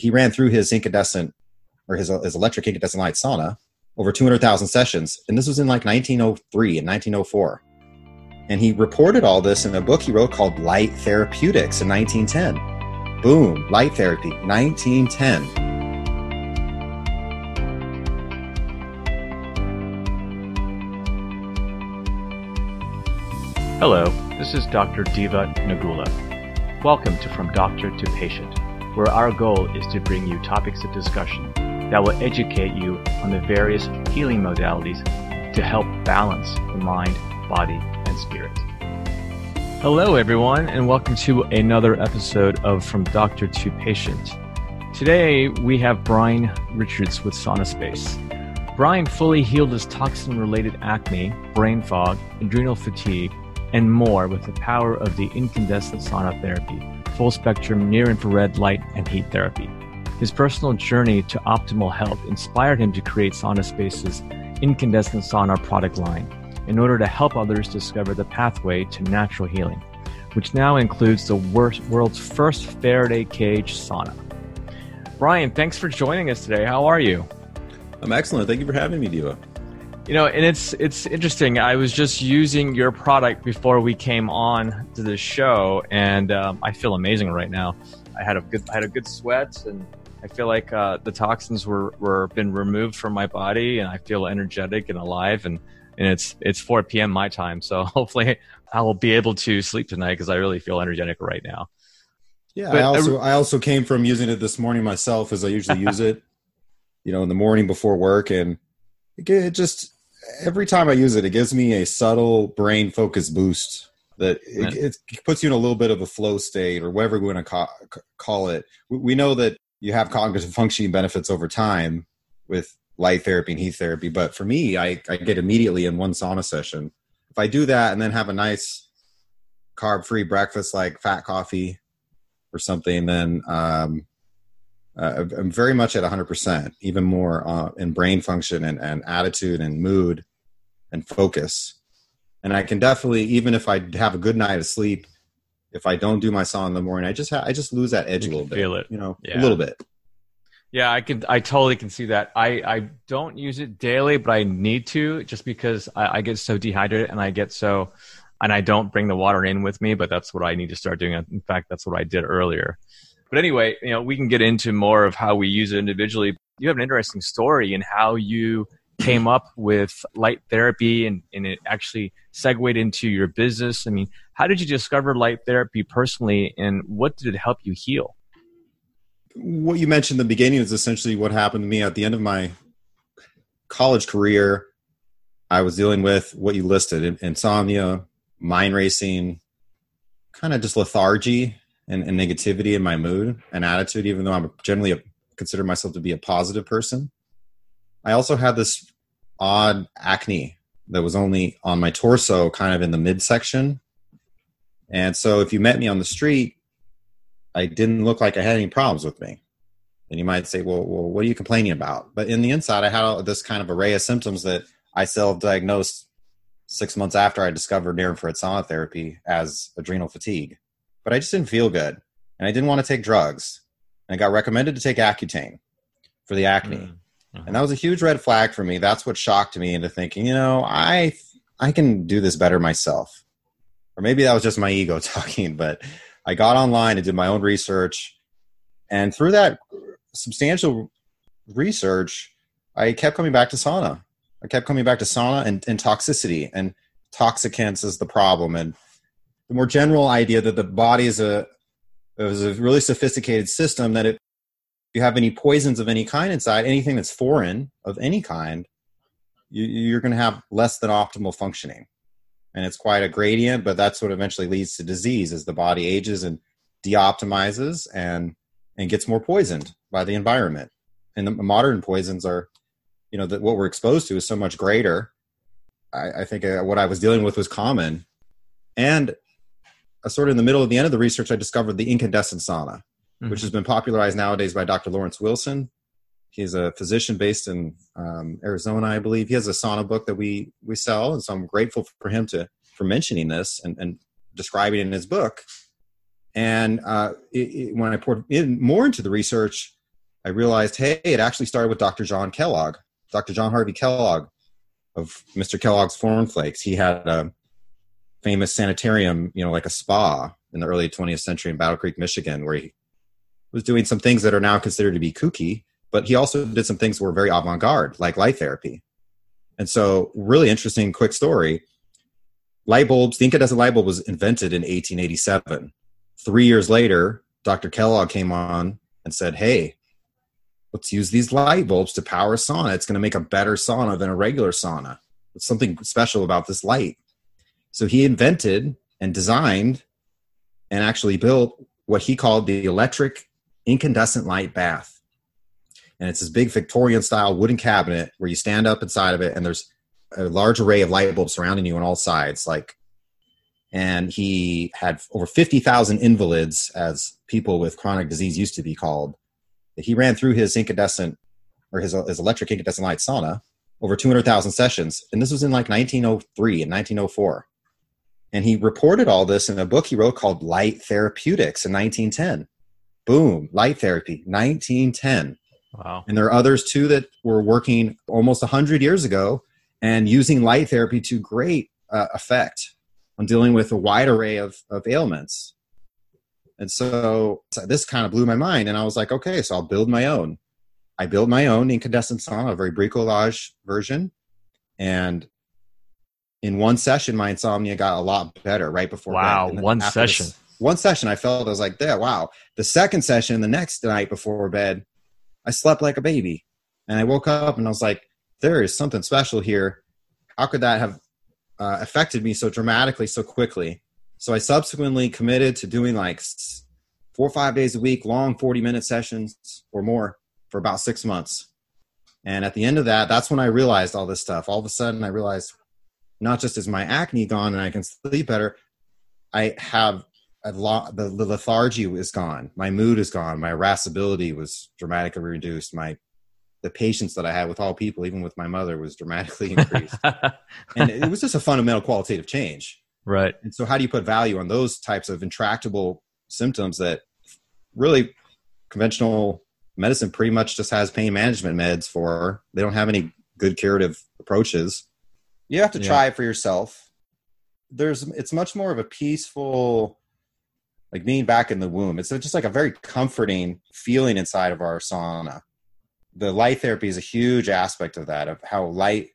he ran through his incandescent or his, his electric incandescent light sauna over 200,000 sessions. And this was in like 1903 and 1904. And he reported all this in a book he wrote called Light Therapeutics in 1910. Boom, light therapy, 1910. Hello, this is Dr. Diva Nagula. Welcome to From Doctor to Patient, where our goal is to bring you topics of discussion that will educate you on the various healing modalities to help balance the mind, body, and spirit. Hello, everyone, and welcome to another episode of From Doctor to Patient. Today, we have Brian Richards with Sauna Space. Brian fully healed his toxin related acne, brain fog, adrenal fatigue, and more with the power of the incandescent sauna therapy, full spectrum near infrared light and heat therapy. His personal journey to optimal health inspired him to create Sauna Space's incandescent sauna product line in order to help others discover the pathway to natural healing, which now includes the world's first Faraday cage sauna. Brian, thanks for joining us today. How are you? I'm excellent. Thank you for having me, Diva. You know, and it's it's interesting. I was just using your product before we came on to the show, and um, I feel amazing right now. I had a good I had a good sweat, and I feel like uh, the toxins were were been removed from my body, and I feel energetic and alive. And and it's it's 4 p.m. my time, so hopefully I will be able to sleep tonight because I really feel energetic right now. Yeah, but I also I also came from using it this morning myself, as I usually use it. You know, in the morning before work, and it just every time I use it, it gives me a subtle brain focus boost that it, it, puts you in a little bit of a flow state or whatever we want to call, call it. We know that you have cognitive functioning benefits over time with light therapy and heat therapy, but for me, I, I get immediately in one sauna session. If I do that and then have a nice carb free breakfast like fat coffee or something, then um, uh, I'm very much at 100%, even more uh, in brain function and, and attitude and mood and focus. And I can definitely, even if I have a good night of sleep, if I don't do my sauna in the morning, I just ha- I just lose that edge a little bit. Feel it, you know, yeah. a little bit. Yeah, I can. I totally can see that. I I don't use it daily, but I need to just because I, I get so dehydrated and I get so, and I don't bring the water in with me. But that's what I need to start doing. In fact, that's what I did earlier. But anyway, you know, we can get into more of how we use it individually. You have an interesting story in how you came up with light therapy and, and it actually segued into your business. I mean, how did you discover light therapy personally and what did it help you heal? What you mentioned in the beginning is essentially what happened to me at the end of my college career. I was dealing with what you listed insomnia, mind racing, kind of just lethargy and, and negativity in my mood and attitude, even though I'm generally a, consider myself to be a positive person. I also had this odd acne that was only on my torso, kind of in the midsection. And so if you met me on the street, I didn't look like I had any problems with me. And you might say, well, well, what are you complaining about? But in the inside, I had this kind of array of symptoms that I self diagnosed six months after I discovered near infrared sauna therapy as adrenal fatigue but I just didn't feel good. And I didn't want to take drugs. And I got recommended to take Accutane for the acne. Mm-hmm. And that was a huge red flag for me. That's what shocked me into thinking, you know, I I can do this better myself. Or maybe that was just my ego talking, but I got online and did my own research. And through that substantial research, I kept coming back to sauna. I kept coming back to sauna and, and toxicity and toxicants is the problem. And the more general idea that the body is a is a really sophisticated system that if you have any poisons of any kind inside, anything that's foreign of any kind, you, you're going to have less than optimal functioning. And it's quite a gradient, but that's what eventually leads to disease as the body ages and deoptimizes and and gets more poisoned by the environment. And the modern poisons are, you know, that what we're exposed to is so much greater. I, I think uh, what I was dealing with was common, and sort of in the middle of the end of the research, I discovered the incandescent sauna, mm-hmm. which has been popularized nowadays by Dr. Lawrence Wilson. He's a physician based in um, Arizona, I believe. He has a sauna book that we we sell, and so I'm grateful for him to for mentioning this and, and describing it in his book. And uh, it, it, when I poured in more into the research, I realized, hey, it actually started with Dr. John Kellogg, Dr. John Harvey Kellogg of Mr. Kellogg's Foreign Flakes. He had a famous sanitarium, you know, like a spa in the early 20th century in Battle Creek, Michigan, where he was doing some things that are now considered to be kooky, but he also did some things that were very avant garde, like light therapy. And so, really interesting, quick story. Light bulbs, the incandescent light bulb was invented in 1887. Three years later, Dr. Kellogg came on and said, Hey, let's use these light bulbs to power a sauna. It's going to make a better sauna than a regular sauna. There's something special about this light. So he invented and designed and actually built what he called the electric incandescent light bath. And it's this big Victorian style wooden cabinet where you stand up inside of it and there's a large array of light bulbs surrounding you on all sides. Like, and he had over 50,000 invalids, as people with chronic disease used to be called, he ran through his incandescent or his, his electric incandescent light sauna over 200,000 sessions. And this was in like 1903 and 1904. And he reported all this in a book he wrote called Light Therapeutics in 1910. Boom, light therapy, 1910. Wow. And there are others too that were working almost 100 years ago and using light therapy to great uh, effect on dealing with a wide array of, of ailments. And so, so this kind of blew my mind. And I was like, okay, so I'll build my own. I built my own incandescent sauna, a very bricolage version. And in one session, my insomnia got a lot better right before wow, bed. One session. This, one session, I felt I was like, yeah, wow. The second session, the next night before bed, I slept like a baby. And I woke up and I was like, there is something special here. How could that have uh, affected me so dramatically, so quickly? So I subsequently committed to doing like four or five days a week, long 40 minute sessions or more for about six months. And at the end of that, that's when I realized all this stuff. All of a sudden, I realized not just is my acne gone and I can sleep better, I have lo- the, the lethargy is gone. My mood is gone. My irascibility was dramatically reduced. My the patience that I had with all people, even with my mother, was dramatically increased. and it was just a fundamental qualitative change. Right. And so, how do you put value on those types of intractable symptoms that really conventional medicine pretty much just has pain management meds for? They don't have any good curative approaches. You have to yeah. try it for yourself. There's, it's much more of a peaceful, like being back in the womb. It's just like a very comforting feeling inside of our sauna. The light therapy is a huge aspect of that, of how light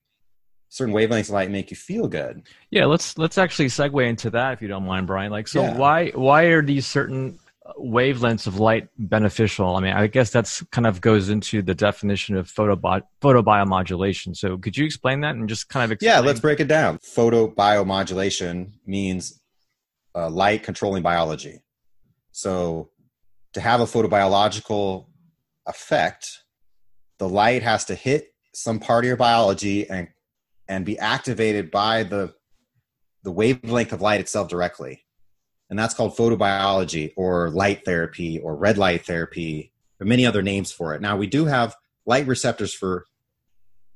certain wavelengths of light make you feel good. Yeah, let's let's actually segue into that if you don't mind, Brian. Like, so yeah. why why are these certain wavelengths of light beneficial? I mean, I guess that's kind of goes into the definition of photobi- photobiomodulation. So, could you explain that and just kind of explain? yeah, let's break it down. Photobiomodulation means uh, light controlling biology. So, to have a photobiological effect, the light has to hit some part of your biology and and be activated by the the wavelength of light itself directly and that's called photobiology or light therapy or red light therapy or many other names for it. Now we do have light receptors for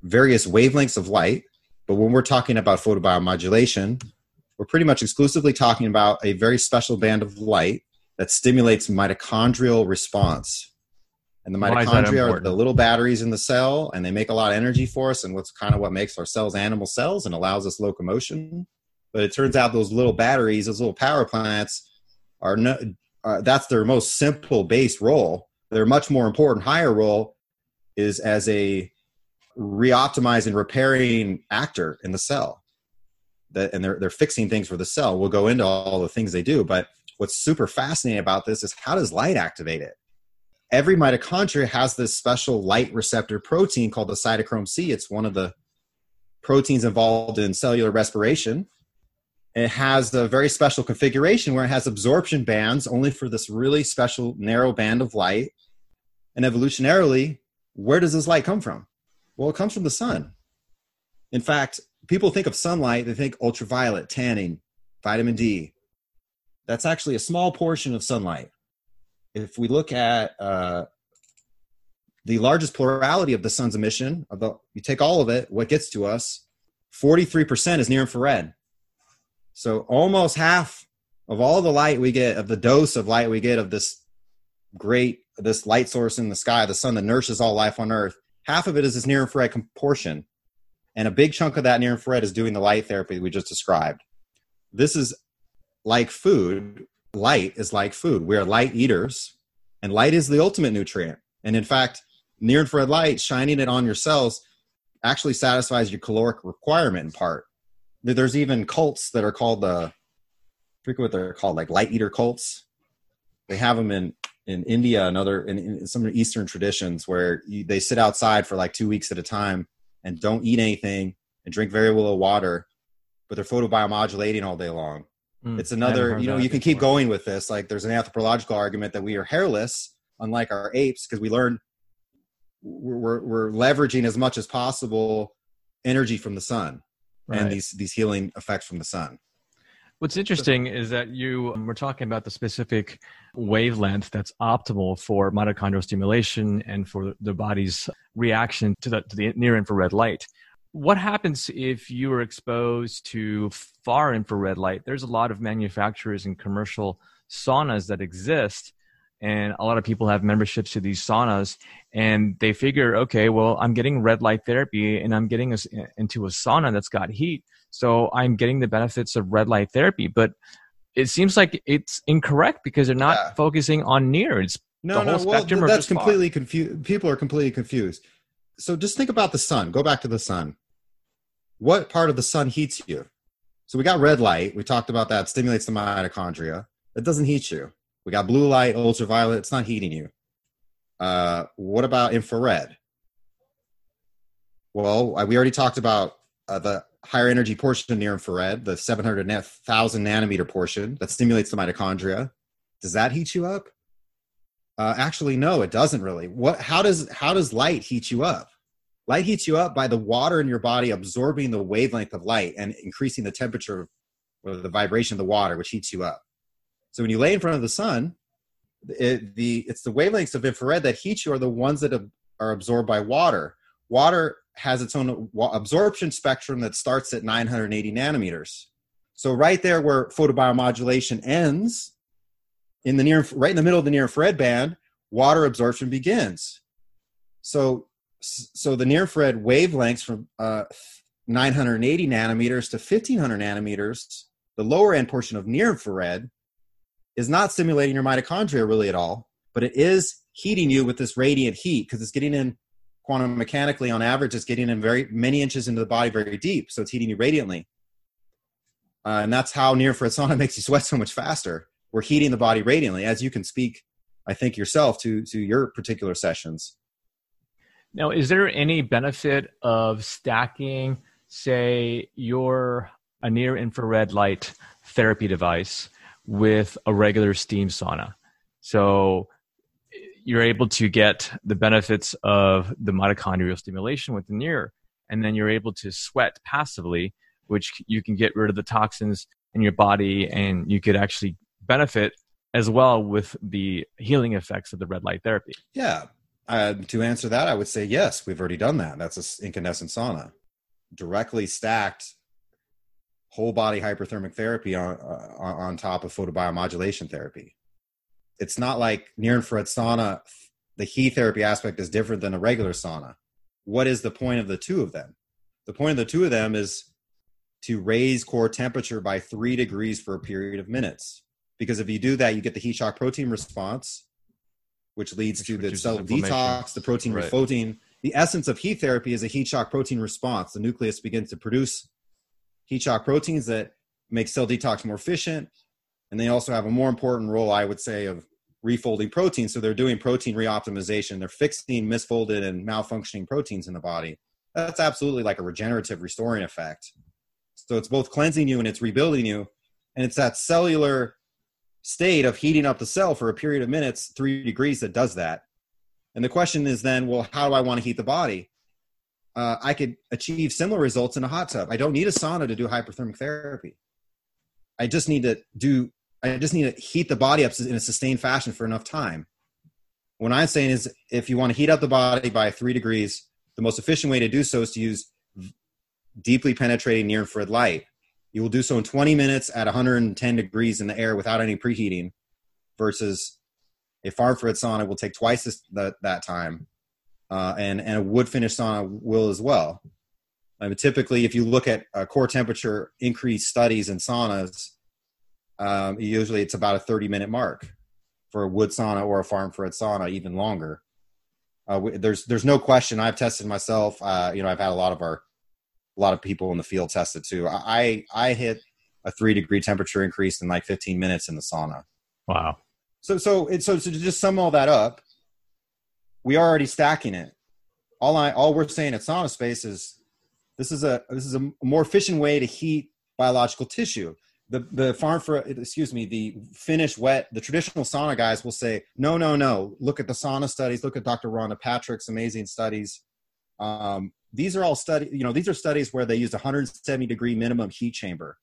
various wavelengths of light but when we're talking about photobiomodulation we're pretty much exclusively talking about a very special band of light that stimulates mitochondrial response. And the mitochondria are the little batteries in the cell, and they make a lot of energy for us, and what's kind of what makes our cells animal cells and allows us locomotion. But it turns out those little batteries, those little power plants, are no, uh, that's their most simple base role. Their much more important, higher role is as a reoptimizing, repairing actor in the cell. That, and they're they're fixing things for the cell. We'll go into all the things they do, but what's super fascinating about this is how does light activate it? every mitochondria has this special light receptor protein called the cytochrome C. It's one of the proteins involved in cellular respiration. It has a very special configuration where it has absorption bands only for this really special narrow band of light. And evolutionarily, where does this light come from? Well, it comes from the sun. In fact, people think of sunlight, they think ultraviolet, tanning, vitamin D. That's actually a small portion of sunlight if we look at uh, the largest plurality of the sun's emission, about you take all of it, what gets to us, 43% is near infrared. So almost half of all the light we get, of the dose of light we get of this great this light source in the sky, the sun that nourishes all life on Earth. Half of it is this near infrared portion, and a big chunk of that near infrared is doing the light therapy we just described. This is like food. Light is like food. We are light eaters, and light is the ultimate nutrient. And in fact, near infrared light, shining it on your cells, actually satisfies your caloric requirement in part. There's even cults that are called the, I forget what they're called, like light eater cults. They have them in in India and other in, in some Eastern traditions where you, they sit outside for like two weeks at a time and don't eat anything and drink very little water, but they're photobiomodulating all day long. Mm, it's another, you know, you can keep going with this. Like there's an anthropological argument that we are hairless, unlike our apes, because we learn we're, we're leveraging as much as possible energy from the sun right. and these these healing effects from the sun. What's interesting is that you um, were talking about the specific wavelength that's optimal for mitochondrial stimulation and for the body's reaction to the, to the near infrared light. What happens if you are exposed to far infrared light? There's a lot of manufacturers and commercial saunas that exist and a lot of people have memberships to these saunas and they figure okay well i'm getting red light therapy and i'm getting a, into a sauna that's got heat so i'm getting the benefits of red light therapy. But it seems like it's incorrect because they're not yeah. focusing on near. It's no no well that's completely confused people are completely confused. So just think about the sun. Go back to the sun. What part of the sun heats you? So we got red light. We talked about that. Stimulates the mitochondria. It doesn't heat you we got blue light, ultraviolet. It's not heating you. Uh, what about infrared? Well, we already talked about uh, the higher energy portion near infrared, the 700,000 nanometer portion that stimulates the mitochondria. Does that heat you up? Uh, actually, no, it doesn't really. What? How does how does light heat you up? Light heats you up by the water in your body absorbing the wavelength of light and increasing the temperature or the vibration of the water, which heats you up. So when you lay in front of the sun, it, the it's the wavelengths of infrared that heat you are the ones that are absorbed by water. Water has its own absorption spectrum that starts at 980 nanometers. So right there where photobiomodulation ends, in the near right in the middle of the near infrared band, water absorption begins. So so the near infrared wavelengths from uh, 980 nanometers to 1500 nanometers, the lower end portion of near infrared is not stimulating your mitochondria really at all, but it is heating you with this radiant heat because it's getting in quantum mechanically on average, it's getting in very many inches into the body very deep. So it's heating you radiantly. Uh, and that's how near infrared sauna makes you sweat so much faster. We're heating the body radiantly, as you can speak, I think yourself to to your particular sessions. Now, is there any benefit of stacking, say, your a near infrared light therapy device with a regular steam sauna. So you're able to get the benefits of the mitochondrial stimulation with the near, and then you're able to sweat passively, which you can get rid of the toxins in your body, and you could actually benefit as well with the healing effects of the red light therapy. Yeah. Uh, to answer that, I would say yes, we've already done that. That's an incandescent sauna, directly stacked whole body hyperthermic therapy on uh, on top of photobiomodulation therapy. It's not like near infrared sauna. The heat therapy aspect is different than a regular sauna. What is the point of the two of them? The point of the two of them is to raise core temperature by three degrees for a period of minutes. Because if you do that, you get the heat shock protein response, which leads which to the cell detox, the protein right. refolding. The essence of heat therapy is a heat shock protein response. The nucleus begins to produce heat shock proteins that make cell detox more efficient. And they also have a more important role, I would say, of refolding proteins. So they're doing protein reoptimization. They're fixing misfolded and malfunctioning proteins in the body. That's absolutely like a regenerative restoring effect. So it's both cleansing you and it's rebuilding you. And it's that cellular state of heating up the cell for a period of minutes, three degrees, that does that. And the question is then, well, how do I want to heat the body? Uh, I could achieve similar results in a hot tub. I don't need a sauna to do hyperthermic therapy. I just need to do. I just need to heat the body up in a sustained fashion for enough time. What I'm saying is, if you want to heat up the body by three degrees, the most efficient way to do so is to use deeply penetrating near infrared light. You will do so in 20 minutes at 110 degrees in the air without any preheating, versus A far infrared sauna will take twice this, that, that time, uh, and, and a wood Finnish sauna will as well. I mean, typically, if you look at uh, core temperature increase studies in saunas, um, usually it's about a 30 minute mark for a wood sauna or a far infrared sauna, even longer. Uh, there's there's no question. I've tested myself. Uh, you know, I've had a lot of our a lot of people in the field tested too. I I hit a three degree temperature increase in like 15 minutes in the sauna. Wow. So so it so to just sum all that up, we are already stacking it. All I all we're saying at Sauna Space is this is a this is a more efficient way to heat biological tissue. The the farm for excuse me the Finnish wet the traditional sauna guys will say no no no. Look at the sauna studies. Look at dr rhonda patrick's amazing studies. Um, these are all study you know these are studies where they used 170 degree minimum heat chamber.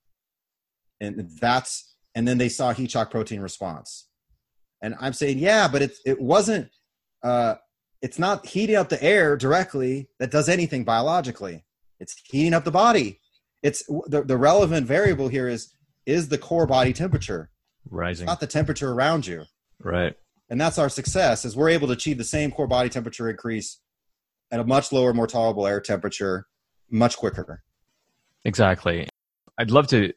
And that's and then they saw heat shock protein response. And i'm saying yeah but it, it wasn't uh, it's not heating up the air directly that does anything biologically it's heating up the body it's the, the relevant variable here is is the core body temperature rising, not the temperature around you. Right. And that's our success is we're able to achieve the same core body temperature increase at a much lower, more tolerable air temperature much quicker. Exactly. I'd love to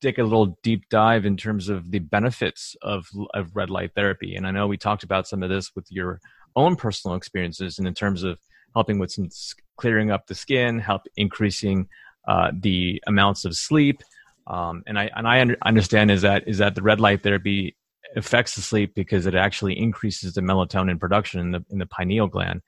take a little deep dive in terms of the benefits of, of red light therapy. And I know we talked about some of this with your own personal experiences and in terms of helping with some clearing up the skin, help increasing uh, the amounts of sleep, um, and I and I under, understand is that is that the red light therapy affects the sleep because it actually increases the melatonin production in the in the pineal gland,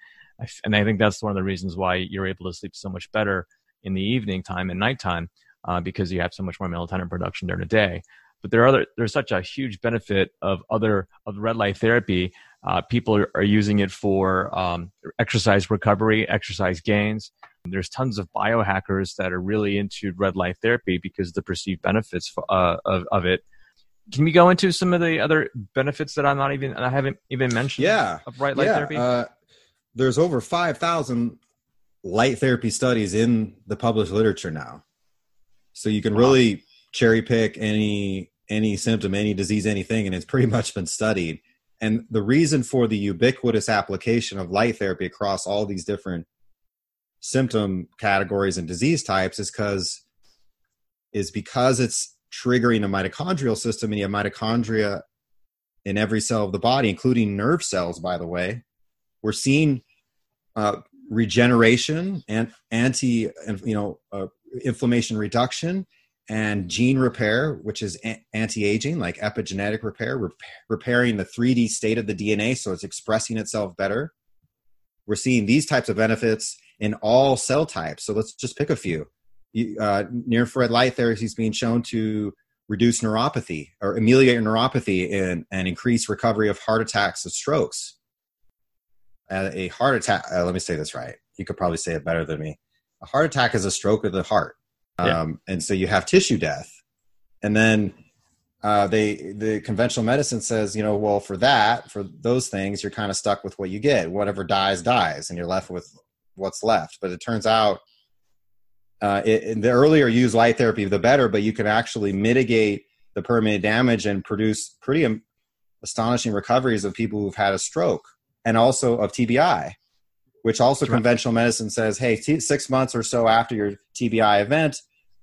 and I think that's one of the reasons why you're able to sleep so much better in the evening time and nighttime uh, because you have so much more melatonin production during the day. But there are other there's such a huge benefit of other of red light therapy. Uh, people are, are, using it for um, exercise recovery, exercise gains. There's tons of biohackers that are really into red light therapy because the perceived benefits uh, of, of it. Can we go into some of the other benefits that I'm not even I haven't even mentioned? Yeah, of red light yeah. therapy. Uh, there's over five thousand light therapy studies in the published literature now, so you can wow. really cherry pick any any symptom, any disease, anything, and it's pretty much been studied. And the reason for the ubiquitous application of light therapy across all these different symptom categories and disease types is because is because it's triggering a mitochondrial system and you have mitochondria in every cell of the body including nerve cells by the way we're seeing uh, regeneration and anti you know uh, inflammation reduction and gene repair which is a- anti-aging like epigenetic repair rep- repairing the 3d state of the dna so it's expressing itself better we're seeing these types of benefits in all cell types. So let's just pick a few. Uh, near infrared light therapy is being shown to reduce neuropathy or ameliorate neuropathy and, and increase recovery of heart attacks and strokes. Uh, a heart attack, uh, let me say this right. You could probably say it better than me. A heart attack is a stroke of the heart. Um. And so you have tissue death. And then uh, they the conventional medicine says, you know, well, for that, for those things, you're kind of stuck with what you get. Whatever dies, dies, and you're left with what's left. But it turns out uh, it, the earlier you use light therapy, the better. But you can actually mitigate the permanent damage and produce pretty astonishing recoveries of people who've had a stroke and also of TBI, which also conventional medicine says, hey, t- six months or so after your TBI event,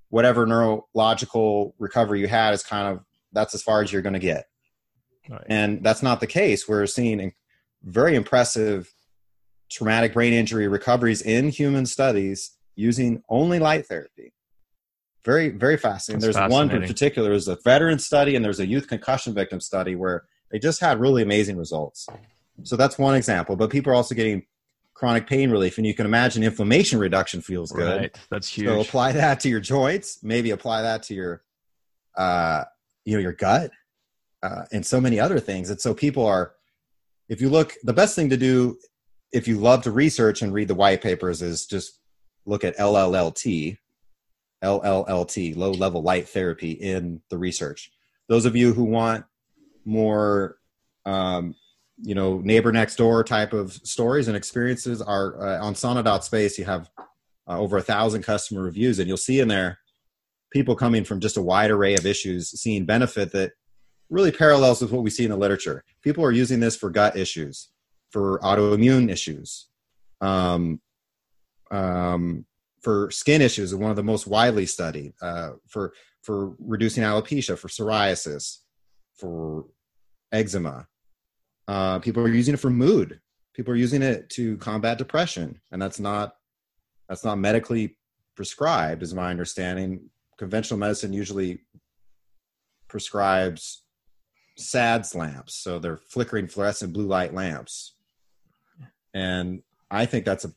whatever neurological recovery you had is kind of that's as far as you're going to get. Right. And that's not the case. We're seeing very impressive traumatic brain injury recoveries in human studies using only light therapy. Very, very fascinating. That's there's fascinating. one in particular, there's a veteran study and there's a youth concussion victim study where they just had really amazing results. So that's one example. But people are also getting chronic pain relief, and you can imagine inflammation reduction feels good. Right. That's huge. So apply that to your joints, maybe apply that to your, uh, you know, your gut, uh, and so many other things. And so people are, if you look, the best thing to do if you love to research and read the white papers is just look at LLLT, LLLT, low level light therapy in the research. Those of you who want more, um, you know, neighbor next door type of stories and experiences are uh, on sauna.space. You have uh, over a thousand customer reviews, and you'll see in there people coming from just a wide array of issues, seeing benefit that really parallels with what we see in the literature. People are using this for gut issues, for autoimmune issues, um, um, for skin issues, one of the most widely studied, uh, for for reducing alopecia, for psoriasis, for eczema. Uh, people are using it for mood. People are using it to combat depression, and that's not that's not medically prescribed, is my understanding. Conventional medicine usually prescribes SADS lamps, so they're flickering fluorescent blue light lamps, and I think that's a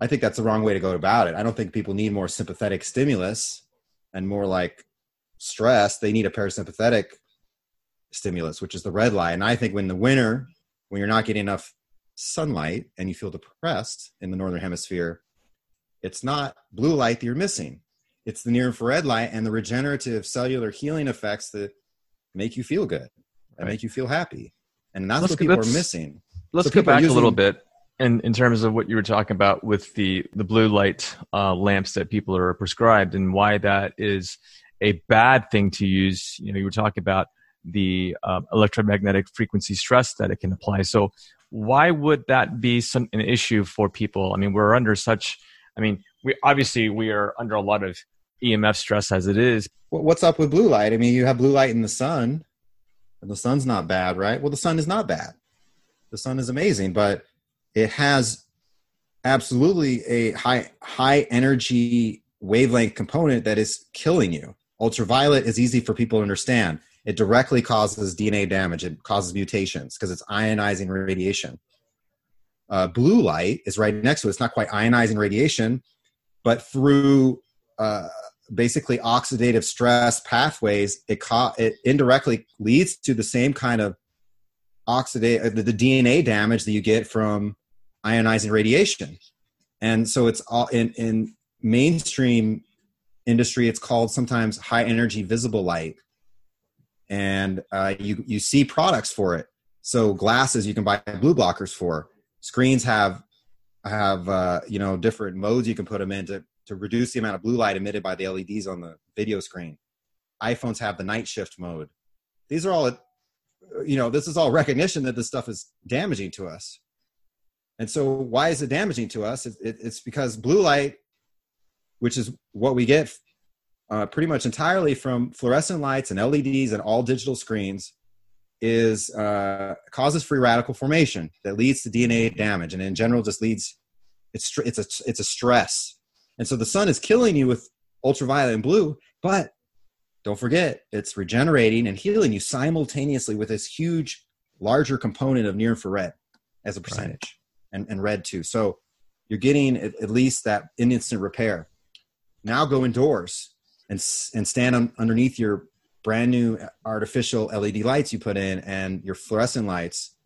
I think that's the wrong way to go about it. I don't think people need more sympathetic stimulus and more like stress. They need a parasympathetic stimulus, which is the red light. And I think when the winter, when you're not getting enough sunlight and you feel depressed in the northern hemisphere, it's not blue light that you're missing. It's the near infrared light and the regenerative cellular healing effects that make you feel good and right. make you feel happy. And that's let's, what people are missing. Let's so go back using, a little bit and in terms of what you were talking about with the the blue light uh, lamps that people are prescribed and why that is a bad thing to use. You know, you were talking about the uh, electromagnetic frequency stress that it can apply. So why would that be some an issue for people? I mean, we're under such. I mean, we obviously we are under a lot of EMF stress as it is. What's up with blue light? I mean, you have blue light in the sun, and the sun's not bad, right? Well, the sun is not bad. The sun is amazing, but it has absolutely a high high energy wavelength component that is killing you. Ultraviolet is easy for people to understand it directly causes DNA damage. It causes mutations because it's ionizing radiation. Uh, blue light is right next to it. It's not quite ionizing radiation, but through uh, basically oxidative stress pathways, it, co- it indirectly leads to the same kind of oxidate uh, the, the DNA damage that you get from ionizing radiation. And so it's all in, in mainstream industry, it's called sometimes high energy visible light and uh, you you see products for it. So glasses you can buy blue blockers for. Screens have have uh, you know different modes you can put them in to to reduce the amount of blue light emitted by the LEDs on the video screen. iPhones have the night shift mode. These are all you know this is all recognition that this stuff is damaging to us. And so why is it damaging to us? It, it, it's because blue light, which is what we get uh, pretty much entirely from fluorescent lights and LEDs and all digital screens is uh, causes free radical formation that leads to DNA damage, and in general just leads it's it's a it's a stress. And so the sun is killing you with ultraviolet and blue, but don't forget it's regenerating and healing you simultaneously with this huge larger component of near infrared as a percentage right. and, and red too. So you're getting at, at least that in instant repair. Now go indoors and and stand on, underneath your brand new artificial LED lights you put in and your fluorescent lights,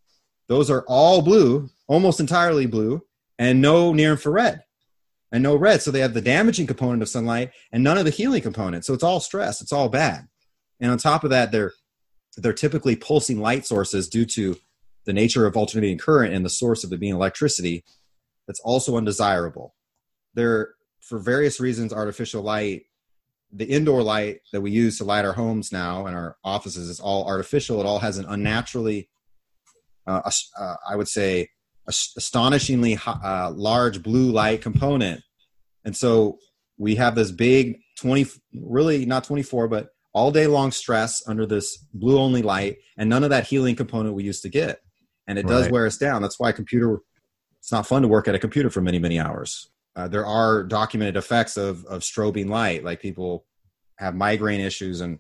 those are all blue, almost entirely blue, and no near infrared and no red. So they have the damaging component of sunlight and none of the healing component. So it's all stress. It's all bad. And on top of that, they're they're typically pulsing light sources due to the nature of alternating current and the source of it being electricity. That's also undesirable. There, for various reasons, artificial light the indoor light that we use to light our homes now and our offices is all artificial. It all has an unnaturally, uh, uh, I would say, astonishingly uh, large blue light component. And so we have this big 20, really not 24, but all day long stress under this blue only light and none of that healing component we used to get. And it does right. wear us down. That's why computer, it's not fun to work at a computer for many, many hours. Uh, there are documented effects of of strobing light, like people have migraine issues and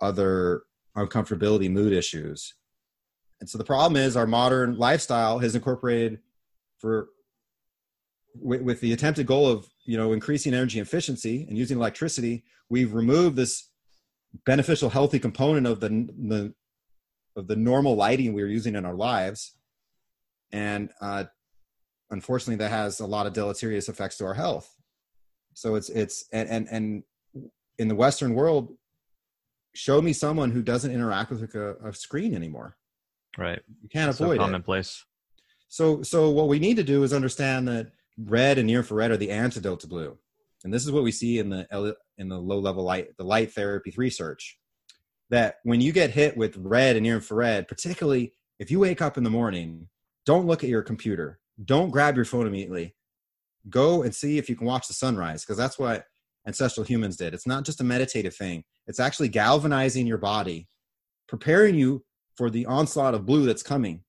other uncomfortability mood issues. And so the problem is our modern lifestyle has incorporated for with, with the attempted goal of you know increasing energy efficiency and using electricity, we've removed this beneficial healthy component of the, the of the normal lighting we are using in our lives and uh, unfortunately that has a lot of deleterious effects to our health. So it's it's and and, and in the western world show me someone who doesn't interact with a, a screen anymore. Right. You can't avoid so commonplace. It. so so what we need to do is understand that red and near infrared are the antidote to blue. And this is what we see in the in the low level light the light therapy research that when you get hit with red and near infrared, particularly if you wake up in the morning, don't look at your computer. Don't grab your phone immediately. Go and see if you can watch the sunrise because that's what ancestral humans did. It's not just a meditative thing, it's actually galvanizing your body, preparing you for the onslaught of blue that's coming.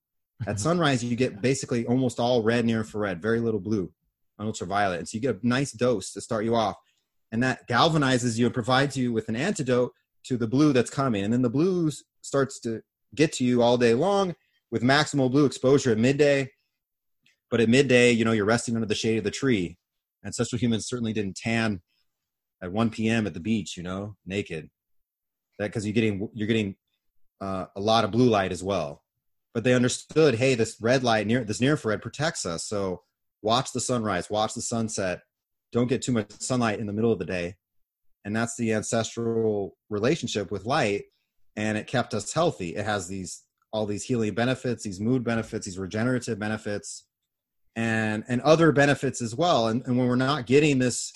At sunrise, you get basically almost all red near infrared, very little blue, on ultraviolet. And so you get a nice dose to start you off. And that galvanizes you and provides you with an antidote to the blue that's coming. And then the blue starts to get to you all day long with maximal blue exposure at midday. But at midday, you know, you're resting under the shade of the tree. Ancestral humans certainly didn't tan at 1 p.m. at the beach, you know, naked. That because you're getting you're getting uh, a lot of blue light as well. But they understood, hey, this red light near this near infrared protects us. So watch the sunrise, watch the sunset. Don't get too much sunlight in the middle of the day. And that's the ancestral relationship with light. And it kept us healthy. It has these all these healing benefits, these mood benefits, these regenerative benefits, and and other benefits as well. And, and when we're not getting this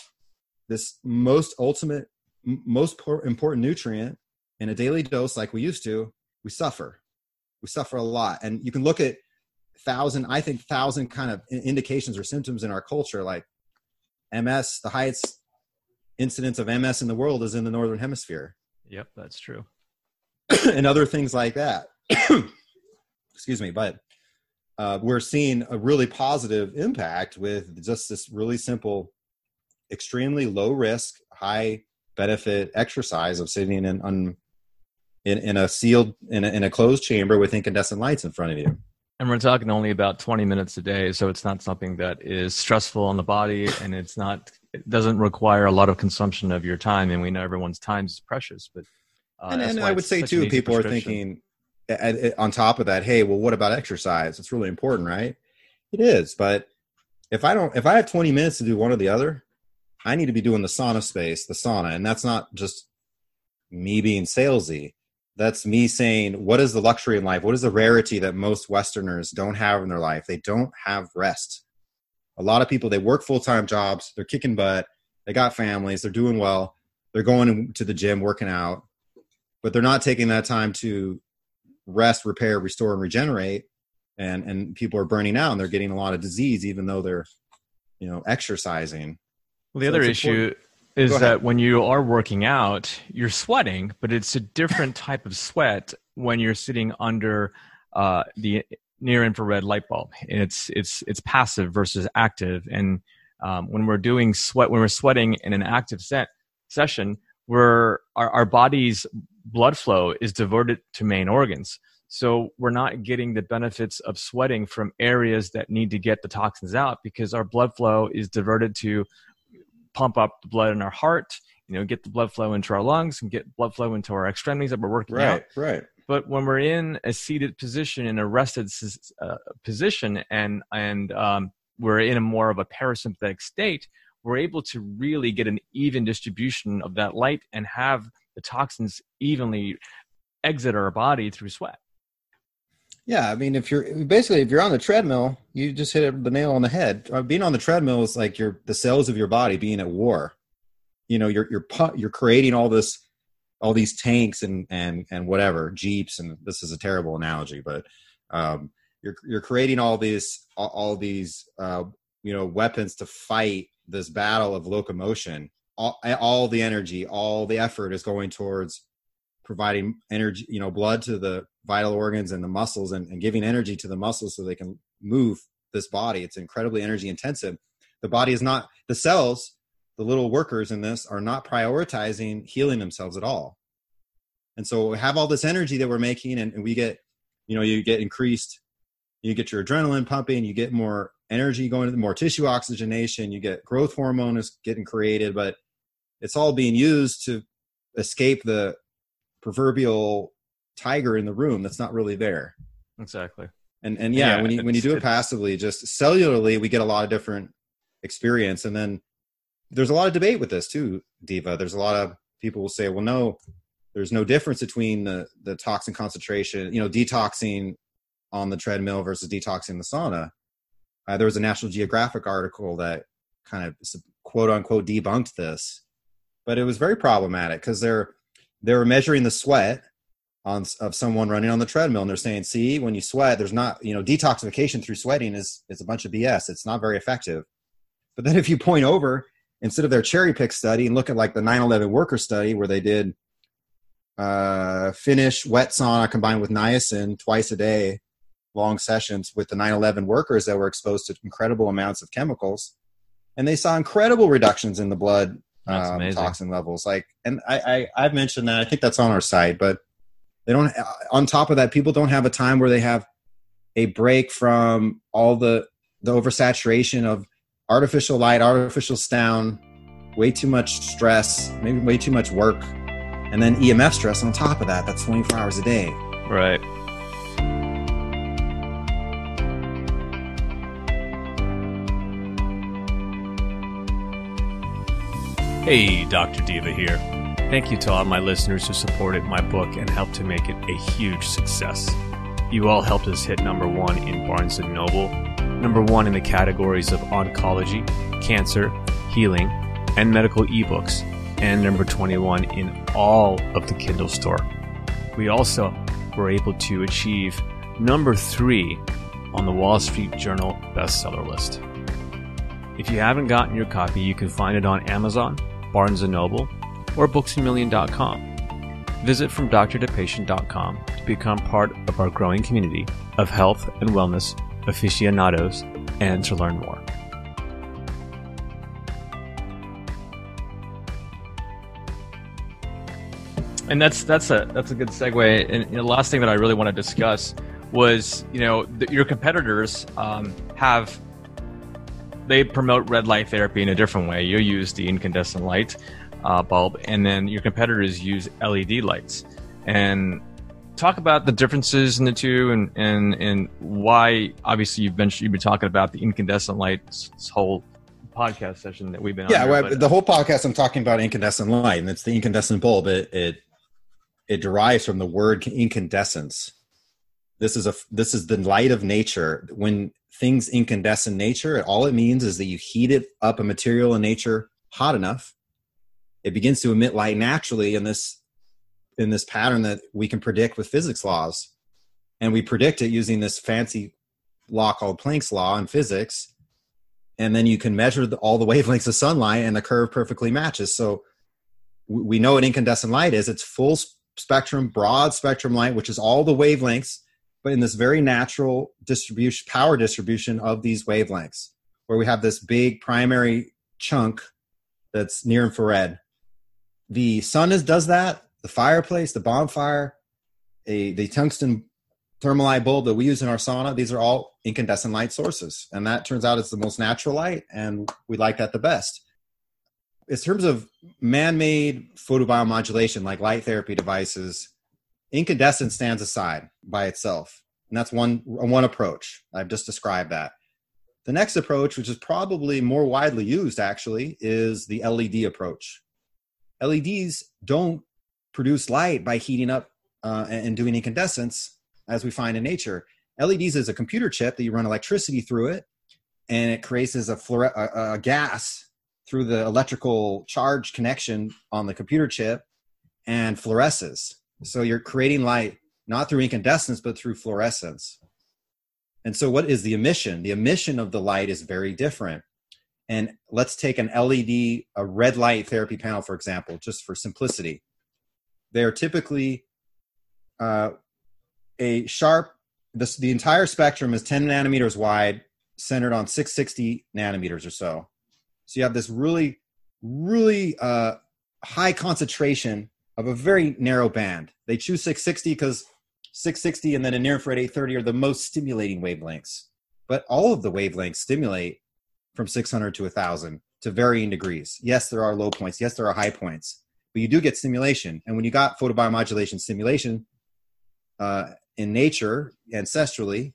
this most ultimate, most important nutrient in a daily dose like we used to, we suffer. We suffer a lot. And you can look at thousand, I think thousand kind of indications or symptoms in our culture, like MS, the highest incidence of MS in the world is in the Northern hemisphere. Yep, that's true. and other things like that. Excuse me, but uh, we're seeing a really positive impact with just this really simple extremely low risk, high benefit exercise of sitting in un, in, in a sealed in a, in a closed chamber with incandescent lights in front of you. And we're talking only about 20 minutes a day, so it's not something that is stressful on the body, and it's not it doesn't require a lot of consumption of your time. And we know everyone's time is precious, but uh, and, and I would say too, people are thinking on top of that, hey, well, what about exercise? It's really important, right? It is, but if I don't, if I have 20 minutes to do one or the other, I need to be doing the sauna space, the sauna. And that's not just me being salesy. That's me saying, what is the luxury in life? What is the rarity that most Westerners don't have in their life? They don't have rest. A lot of people, they work full time jobs, they're kicking butt, they got families, they're doing well, they're going to the gym, working out, but they're not taking that time to rest, repair, restore, and regenerate. And, and people are burning out and they're getting a lot of disease, even though they're, you know, exercising well, the so other issue is that when you are working out, you're sweating, but it's a different type of sweat when you're sitting under uh, the near infrared light bulb. It's it's it's passive versus active, and um, when we're doing sweat, when we're sweating in an active set session, where our, our body's blood flow is diverted to main organs. So we're not getting the benefits of sweating from areas that need to get the toxins out because our blood flow is diverted to pump up the blood in our heart, you know, get the blood flow into our lungs and get blood flow into our extremities that we're working right, out. Right, right. But when we're in a seated position, in a rested uh, position, and and um, we're in a more of a parasympathetic state, we're able to really get an even distribution of that light and have the toxins evenly exit our body through sweat. Yeah, I mean, if you're basically if you're on the treadmill, you just hit the nail on the head. Uh, being on the treadmill is like your the cells of your body being at war. You know, you're you're you're creating all this, all these tanks and and and whatever jeeps, and this is a terrible analogy, but um, you're you're creating all these all, all these uh, you know weapons to fight this battle of locomotion. All, all the energy, all the effort is going towards providing energy, you know, blood to the vital organs and the muscles and, and giving energy to the muscles so they can move this body. It's incredibly energy intensive. The body is not, the cells, the little workers in this are not prioritizing healing themselves at all. And so we have all this energy that we're making and, and we get, you know, you get increased, you get your adrenaline pumping, you get more energy going to more tissue oxygenation, you get growth hormone is getting created, but it's all being used to escape the proverbial tiger in the room that's not really there. Exactly. And and yeah, yeah when you when you do it passively, just cellularly, we get a lot of different experience. And then there's a lot of debate with this too, Diva. There's a lot of people will say, well, no, there's no difference between the the toxin concentration, you know, detoxing on the treadmill versus detoxing the sauna. Uh, there was a National Geographic article that kind of quote unquote debunked this, but it was very problematic because they're they were measuring the sweat on of someone running on the treadmill and they're saying see when you sweat there's not you know detoxification through sweating is is a bunch of bs it's not very effective. But then if you point over instead of their cherry pick study and look at like the 9-11 worker study where they did uh Finnish wet sauna combined with niacin twice a day long sessions with the 9-11 workers that were exposed to incredible amounts of chemicals and they saw incredible reductions in the blood um, toxin levels. Like and I, I i've mentioned that. I think that's on our site but they don't on top of that people don't have a time where they have a break from all the the oversaturation of artificial light artificial sound way too much stress maybe way too much work and then emf stress on top of that. That's 24 hours a day. Right Hey, Dr. Diva here. Thank you to all my listeners who supported my book and helped to make it a huge success. You all helped us hit number one in Barnes & Noble, number one in the categories of oncology, cancer, healing, and medical ebooks, and number 21 in all of the Kindle store. We also were able to achieve number three on the Wall Street Journal bestseller list. If you haven't gotten your copy, you can find it on Amazon, Barnes & Noble, or booksamillion.com. Visit from doctor to become part of our growing community of health and wellness aficionados and to learn more. And that's that's a that's a good segue. And the last thing that I really want to discuss was, you know, the, your competitors um, have they promote red light therapy in a different way. You use the incandescent light uh, bulb, and then your competitors use LED lights. And talk about the differences in the two, and and and why. Obviously, you've been you've been talking about the incandescent lights this whole podcast session that we've been. Yeah, on well, the whole podcast I'm talking about incandescent light, and it's the incandescent bulb. It it it derives from the word incandescence. This is a this is the light of nature. When things incandescent nature, all it means is that you heat it up a material in nature hot enough, it begins to emit light naturally in this in this pattern that we can predict with physics laws. And we predict it using this fancy law called Planck's law in physics. And then you can measure the, all the wavelengths of sunlight and the curve perfectly matches. So we know what incandescent light is. It's full spectrum, broad spectrum light, which is all the wavelengths but in this very natural distribution, power distribution of these wavelengths, where we have this big primary chunk that's near infrared. The sun is, does that. The fireplace, the bonfire, a the tungsten thermalite bulb that we use in our sauna, these are all incandescent light sources. And that turns out it's the most natural light, and we like that the best. In terms of man made photobiomodulation, like light therapy devices, incandescent stands aside by itself and that's one one approach. I've just described that. The next approach which is probably more widely used actually is the led approach. Leds don't produce light by heating up uh, and doing incandescence as we find in nature. Leds is a computer chip that you run electricity through it and it creates a, a, a gas through the electrical charge connection on the computer chip and fluoresces so you're creating light not through incandescence, but through fluorescence. And so, what is the emission? The emission of the light is very different. And let's take an LED, a red light therapy panel, for example, just for simplicity. They are typically uh, a sharp, this, the entire spectrum is 10 nanometers wide, centered on 660 nanometers or so. So you have this really, really uh, high concentration of a very narrow band. They choose 660 because 660 and then a near infrared 830 are the most stimulating wavelengths. But all of the wavelengths stimulate from 600 to 1000 to varying degrees. Yes, there are low points. Yes, there are high points. But you do get stimulation. And when you got photobiomodulation stimulation uh, in nature, ancestrally,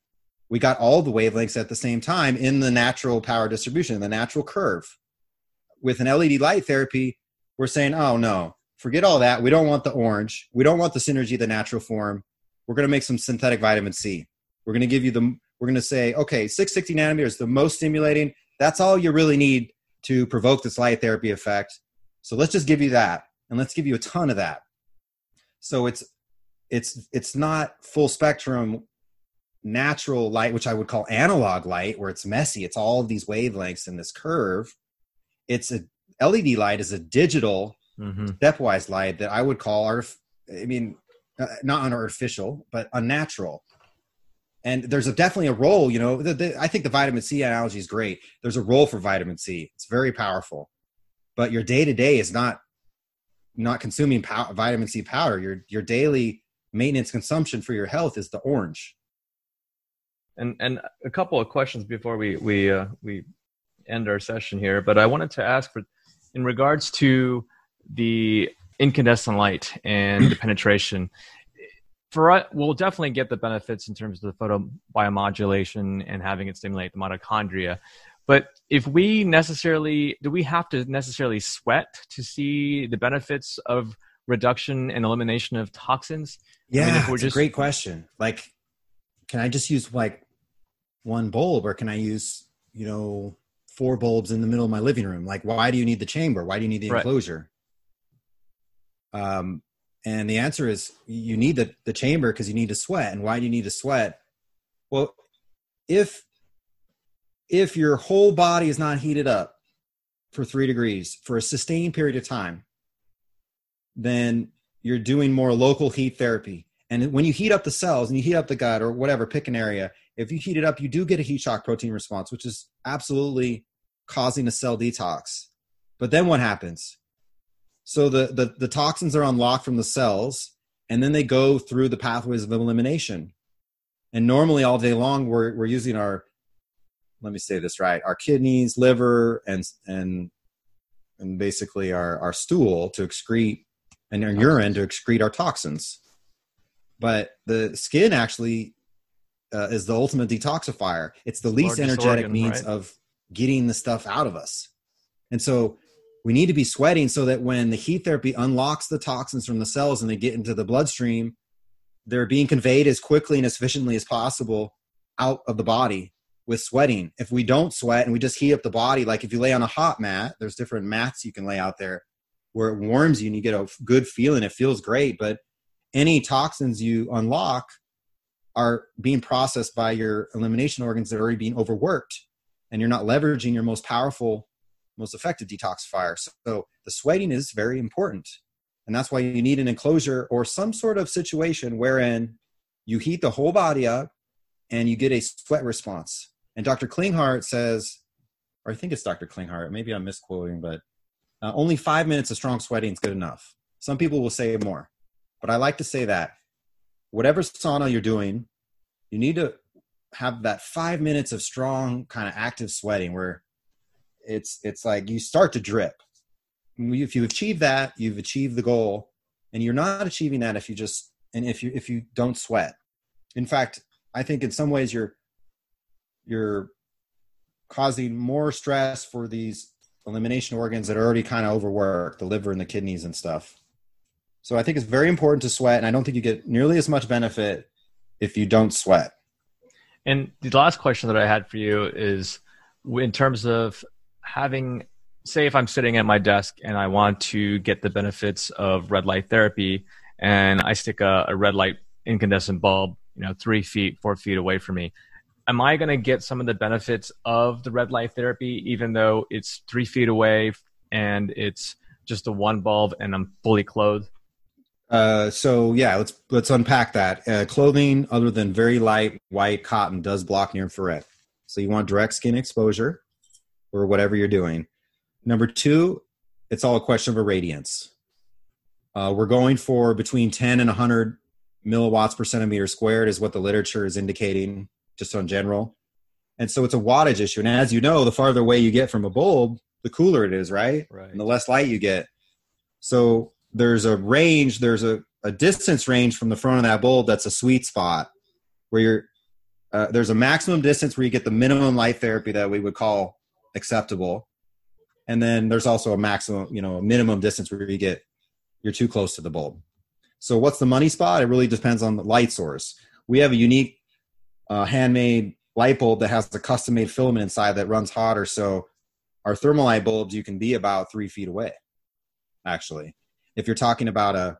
we got all the wavelengths at the same time in the natural power distribution, the natural curve. With an LED light therapy, we're saying, oh no, forget all that. We don't want the orange. We don't want the synergy the natural form we're going to make some synthetic vitamin C. We're going to give you the, we're going to say, okay, 660 nanometers, the most stimulating. That's all you really need to provoke this light therapy effect. So let's just give you that. And let's give you a ton of that. So it's, it's it's not full spectrum natural light, which I would call analog light, where it's messy. It's all of these wavelengths in this curve. It's a LED light is a digital mm-hmm. stepwise light that I would call art. I mean, uh, not unartificial, but unnatural. And there's a, definitely a role. You know, the, the, I think the vitamin C analogy is great. There's a role for vitamin C. It's very powerful, but your day to day is not not consuming pow- vitamin C powder. Your your daily maintenance consumption for your health is the orange and and a couple of questions before we we uh, we end our session here. But I wanted to ask for, in regards to the incandescent light and the penetration. For us, we'll definitely get the benefits in terms of the photobiomodulation and having it stimulate the mitochondria. But if we necessarily, do we have to necessarily sweat to see the benefits of reduction and elimination of toxins? Yeah, I mean, it's just, a great question. Like, can I just use like one bulb or can I use, you know, four bulbs in the middle of my living room? Like, why do you need the chamber? Why do you need the enclosure? Um, and the answer is you need the, the chamber because you need to sweat. And why do you need to sweat? Well, if if your whole body is not heated up for three degrees for a sustained period of time, then you're doing more local heat therapy. And when you heat up the cells and you heat up the gut or whatever, pick an area, if you heat it up, you do get a heat shock protein response, which is absolutely causing a cell detox. But then what happens? So the, the, the toxins are unlocked from the cells, and then they go through the pathways of elimination. And normally, all day long, we're, we're using our, let me say this right, our kidneys, liver, and, and, and basically our, our stool to excrete and our urine to excrete our toxins. But the skin actually uh, is the ultimate detoxifier. It's the least energetic organ, means right? of getting the stuff out of us. And so we need to be sweating so that when the heat therapy unlocks the toxins from the cells and they get into the bloodstream, they're being conveyed as quickly and as efficiently as possible out of the body with sweating. If we don't sweat and we just heat up the body, like if you lay on a hot mat, there's different mats you can lay out there where it warms you and you get a good feeling. It feels great. But any toxins you unlock are being processed by your elimination organs that are already being overworked and you're not leveraging your most powerful most effective detoxifier so the sweating is very important. And that's why you need an enclosure or some sort of situation wherein you heat the whole body up and you get a sweat response. And dr klinghardt says or i think it's dr klinghardt maybe i'm misquoting but uh, only five minutes of strong sweating is good enough. Some people will say more but i like to say that whatever sauna you're doing, you need to have that five minutes of strong kind of active sweating where it's it's like you start to drip. If you achieve that, you've achieved the goal, and you're not achieving that if you just and if you if you don't sweat. In fact, I think in some ways you're you're causing more stress for these elimination organs that are already kind of overworked, the liver and the kidneys and stuff. So I think it's very important to sweat, and I don't think you get nearly as much benefit if you don't sweat. And the last question that I had for you is in terms of having, say, if I'm sitting at my desk and I want to get the benefits of red light therapy, and I stick a, a red light incandescent bulb, you know, three feet, four feet away from me. Am I going to get some of the benefits of the red light therapy, even though it's three feet away and it's just a one bulb and I'm fully clothed? Uh, so yeah, let's let's unpack that. Uh, clothing other than very light white cotton does block near infrared. So you want direct skin exposure or whatever you're doing. Number two, it's all a question of irradiance. Uh, we're going for between 10 and 100 milliwatts per centimeter squared is what the literature is indicating, just on general. And so it's a wattage issue. And as you know, the farther away you get from a bulb, the cooler it is, right? Right. And the less light you get. So there's a range, there's a, a distance range from the front of that bulb that's a sweet spot where you're uh, there's a maximum distance where you get the minimum light therapy that we would call acceptable. And then there's also a maximum you know a minimum distance where you get you're too close to the bulb. So what's the money spot? It really depends on the light source. We have a unique uh, handmade light bulb that has a custom made filament inside that runs hotter. So our thermalite bulbs you can be about three feet away actually. If you're talking about a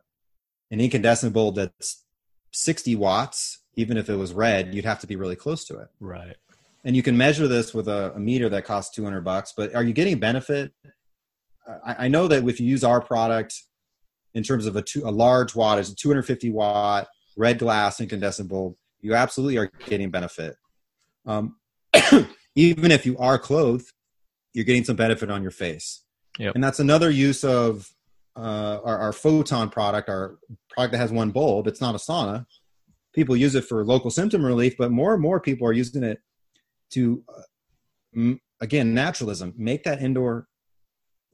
an incandescent bulb that's 60 watts, even if it was red, you'd have to be really close to it. Right. And you can measure this with a, a meter that costs 200 bucks, but are you getting benefit? I, I know that if you use our product in terms of a, two, a large watt, it's a 250 watt red glass incandescent bulb, you absolutely are getting benefit. Um, even if you are clothed, you're getting some benefit on your face. Yep. And that's another use of uh, our, our photon product, our product that has one bulb. It's not a sauna. People use it for local symptom relief, but more and more people are using it to, uh, m- again, naturalism, make that indoor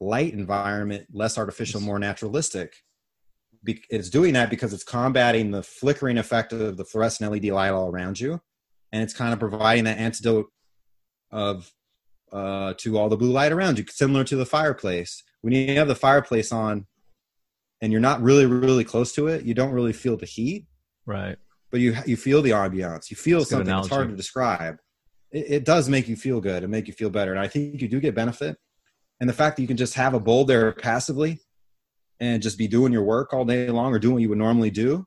light environment less artificial, more naturalistic. It's doing that because it's combating the flickering effect of the fluorescent LED light all around you, and it's kind of providing that antidote of uh, to all the blue light around you, similar to the fireplace. When you have the fireplace on, and you're not really really close to it, you don't really feel the heat, Right. but you you feel the ambiance. You feel That's something that's hard to describe. It, it does make you feel good and make you feel better, and I think you do get benefit. And the fact that you can just have a bulb there passively and just be doing your work all day long or doing what you would normally do,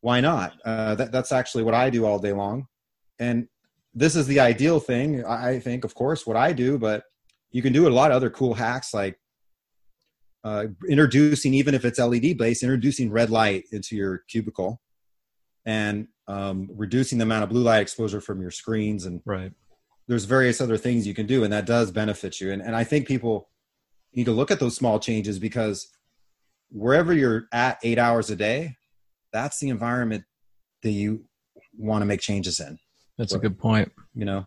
why not? Uh, that, that's actually what I do all day long. And this is the ideal thing, I I think, of course, what I do, but you can do a lot of other cool hacks like uh, introducing, even if it's LED based, introducing red light into your cubicle and um, reducing the amount of blue light exposure from your screens. And Right. there's various other things you can do, and that does benefit you. And, and I think people need to look at those small changes because wherever you're at eight hours a day, that's the environment that you want to make changes in. That's a good point. You know,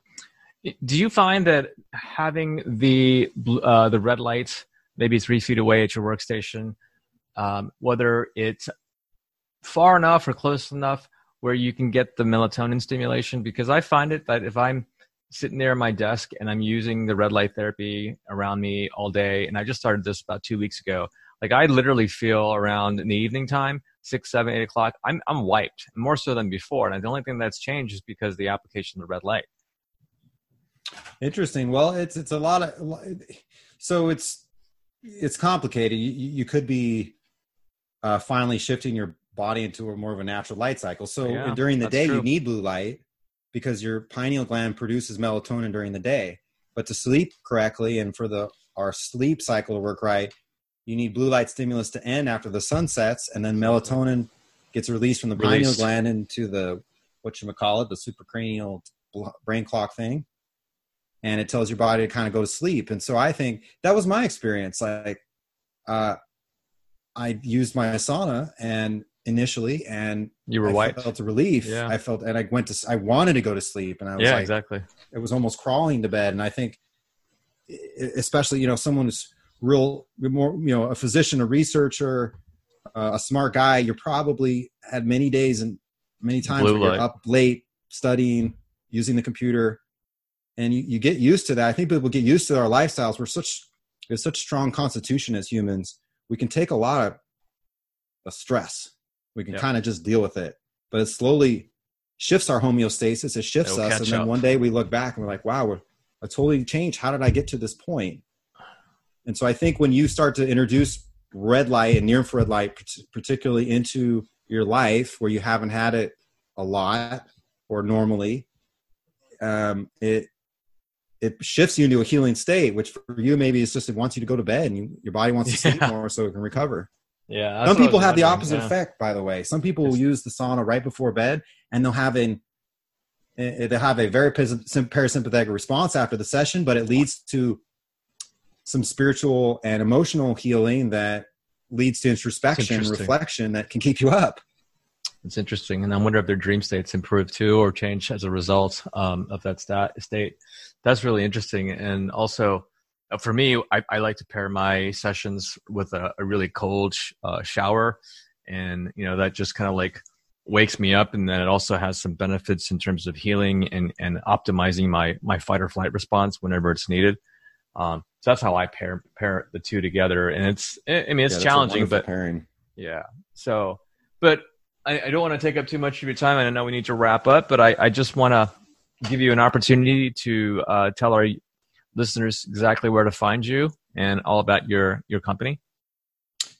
Do you find that having the uh, the red light maybe three feet away at your workstation, um, whether it's far enough or close enough where you can get the melatonin stimulation? Because I find it that if I'm sitting there at my desk and I'm using the red light therapy around me all day, and I just started this about two weeks ago, like I literally feel around in the evening time, six, seven, eight o'clock, I'm I'm wiped more so than before, and the only thing that's changed is because the application of the red light. Interesting. Well, it's it's a lot of so it's it's complicated. You you could be uh, finally shifting your body into a more of a natural light cycle. So Yeah, during the day, true. you need blue light because your pineal gland produces melatonin during the day. But to sleep correctly and for the our sleep cycle to work right, you need blue light stimulus to end after the sun sets, and then melatonin gets released from the pineal Released. gland into the what you call it, the supracranial brain clock thing and it tells your body to kind of go to sleep. And so I think that was my experience. Like, uh, I used my sauna and initially, and You were I wiped. felt a relief. Yeah. I felt, and I went to, I wanted to go to sleep, and I was Yeah, like, exactly. it was almost crawling to bed. And I think, especially you know, someone who's real, more you know, a physician, a researcher, uh, a smart guy, you're probably had many days and many times you're up late studying, using the computer, and you, you get used to that. I think people get used to our lifestyles. We're such we have such strong constitution as humans. We can take a lot of, of stress. We can Yep. kind of just deal with it, but it slowly shifts our homeostasis. It shifts It'll us, and then up. one day we look back and we're like, "Wow, we're I totally changed. How did I get to this point?" And so I think when you start to introduce red light and near infrared light, particularly into your life where you haven't had it a lot or normally, um, it it shifts you into a healing state, which for you maybe it's just it wants you to go to bed and you, your body wants to sleep more so it can recover. Yeah. Some people have the opposite effect, by the way. Some people will use the sauna right before bed, and they'll have an eh, they'll have a very parasympathetic response after the session, but it leads to some spiritual and emotional healing that leads to introspection, reflection that can keep you up. It's interesting, and I wonder if their dream states improve too or change as a result um, of that stat, state. That's really interesting, and also for me, I, I like to pair my sessions with a, a really cold sh- uh, shower, and you know that just kind of like wakes me up, and then it also has some benefits in terms of healing and and optimizing my my fight or flight response whenever it's needed. Um, so that's how I pair pair the two together, and it's I I mean it's Yeah, challenging, but pairing. yeah. So, but I, I don't want to take up too much of your time. and I know we need to wrap up, but I, I just want to give you an opportunity to uh, tell our listeners exactly where to find you and all about your your company.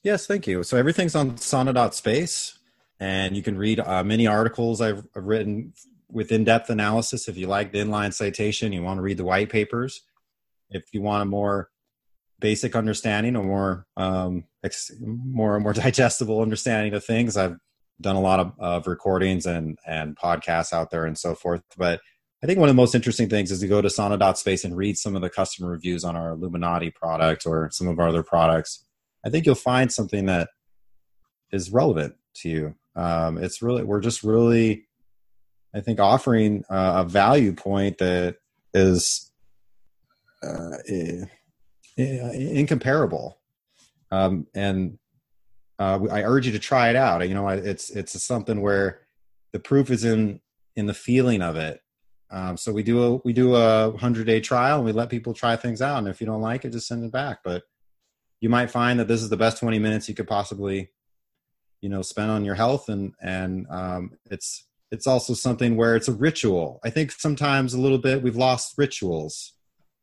Yes, thank you. So everything's on sauna.space and you can read uh, many articles I've, I've written with in-depth analysis. If you like the inline citation, you want to read the white papers. If you want a more basic understanding or more um, ex- more more digestible understanding of things, I've done a lot of, of recordings and and podcasts out there and so forth. But I think one of the most interesting things is to go to Sauna.space and read some of the customer reviews on our Luminati product or some of our other products. I think you'll find something that is relevant to you. Um, it's really, we're just really, I think, offering uh, a value point that is uh, incomparable. Um, and uh, I urge you to try it out. You know, it's it's something where the proof is in in the feeling of it um, so we do a we do a hundred day trial and we let people try things out. And if you don't like it, just send it back. But you might find that this is the best 20 minutes you could possibly, you know, spend on your health. And and um, it's it's also something where it's a ritual. I think sometimes a little bit we've lost rituals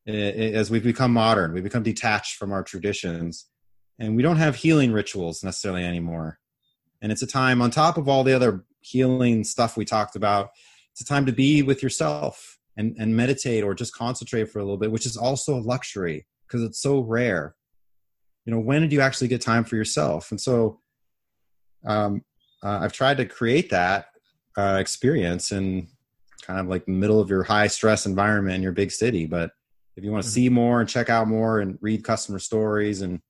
as we've become modern. We become detached from our traditions, and we don't have healing rituals necessarily anymore. And it's a time on top of all the other healing stuff we talked about it's a time to be with yourself and, and meditate or just concentrate for a little bit, which is also a luxury because it's so rare. You know, when did you actually get time for yourself? And so um, uh, I've tried to create that uh, experience in kind of like the middle of your high stress environment in your big city. But if you want to mm-hmm. see more and check out more and read customer stories and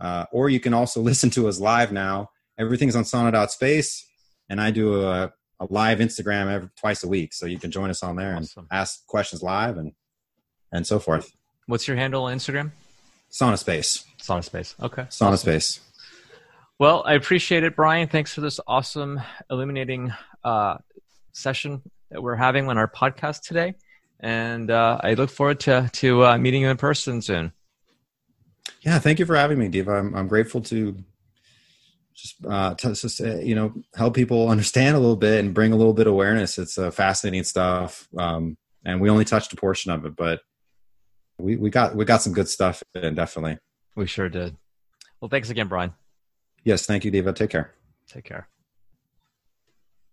uh, or you can also listen to us live now. Everything's on Sauna.space, and I do a a live Instagram every twice a week, so you can join us on there awesome. and ask questions live and and so forth. What's your handle on Instagram? Sauna Space. Sauna Space. Okay. Sauna awesome. Space. Well, I appreciate it, Brian. Thanks for this awesome, illuminating uh, session that we're having on our podcast today, and uh, I look forward to to uh, meeting you in person soon. Yeah, thank you for having me, Diva. I'm, I'm grateful to just uh, to, just, uh, you know help people understand a little bit and bring a little bit of awareness. It's uh, fascinating stuff, um, and we only touched a portion of it, but we we got we got some good stuff and definitely. We sure did. Well, thanks again, Brian. Yes, thank you, Diva. Take care. Take care.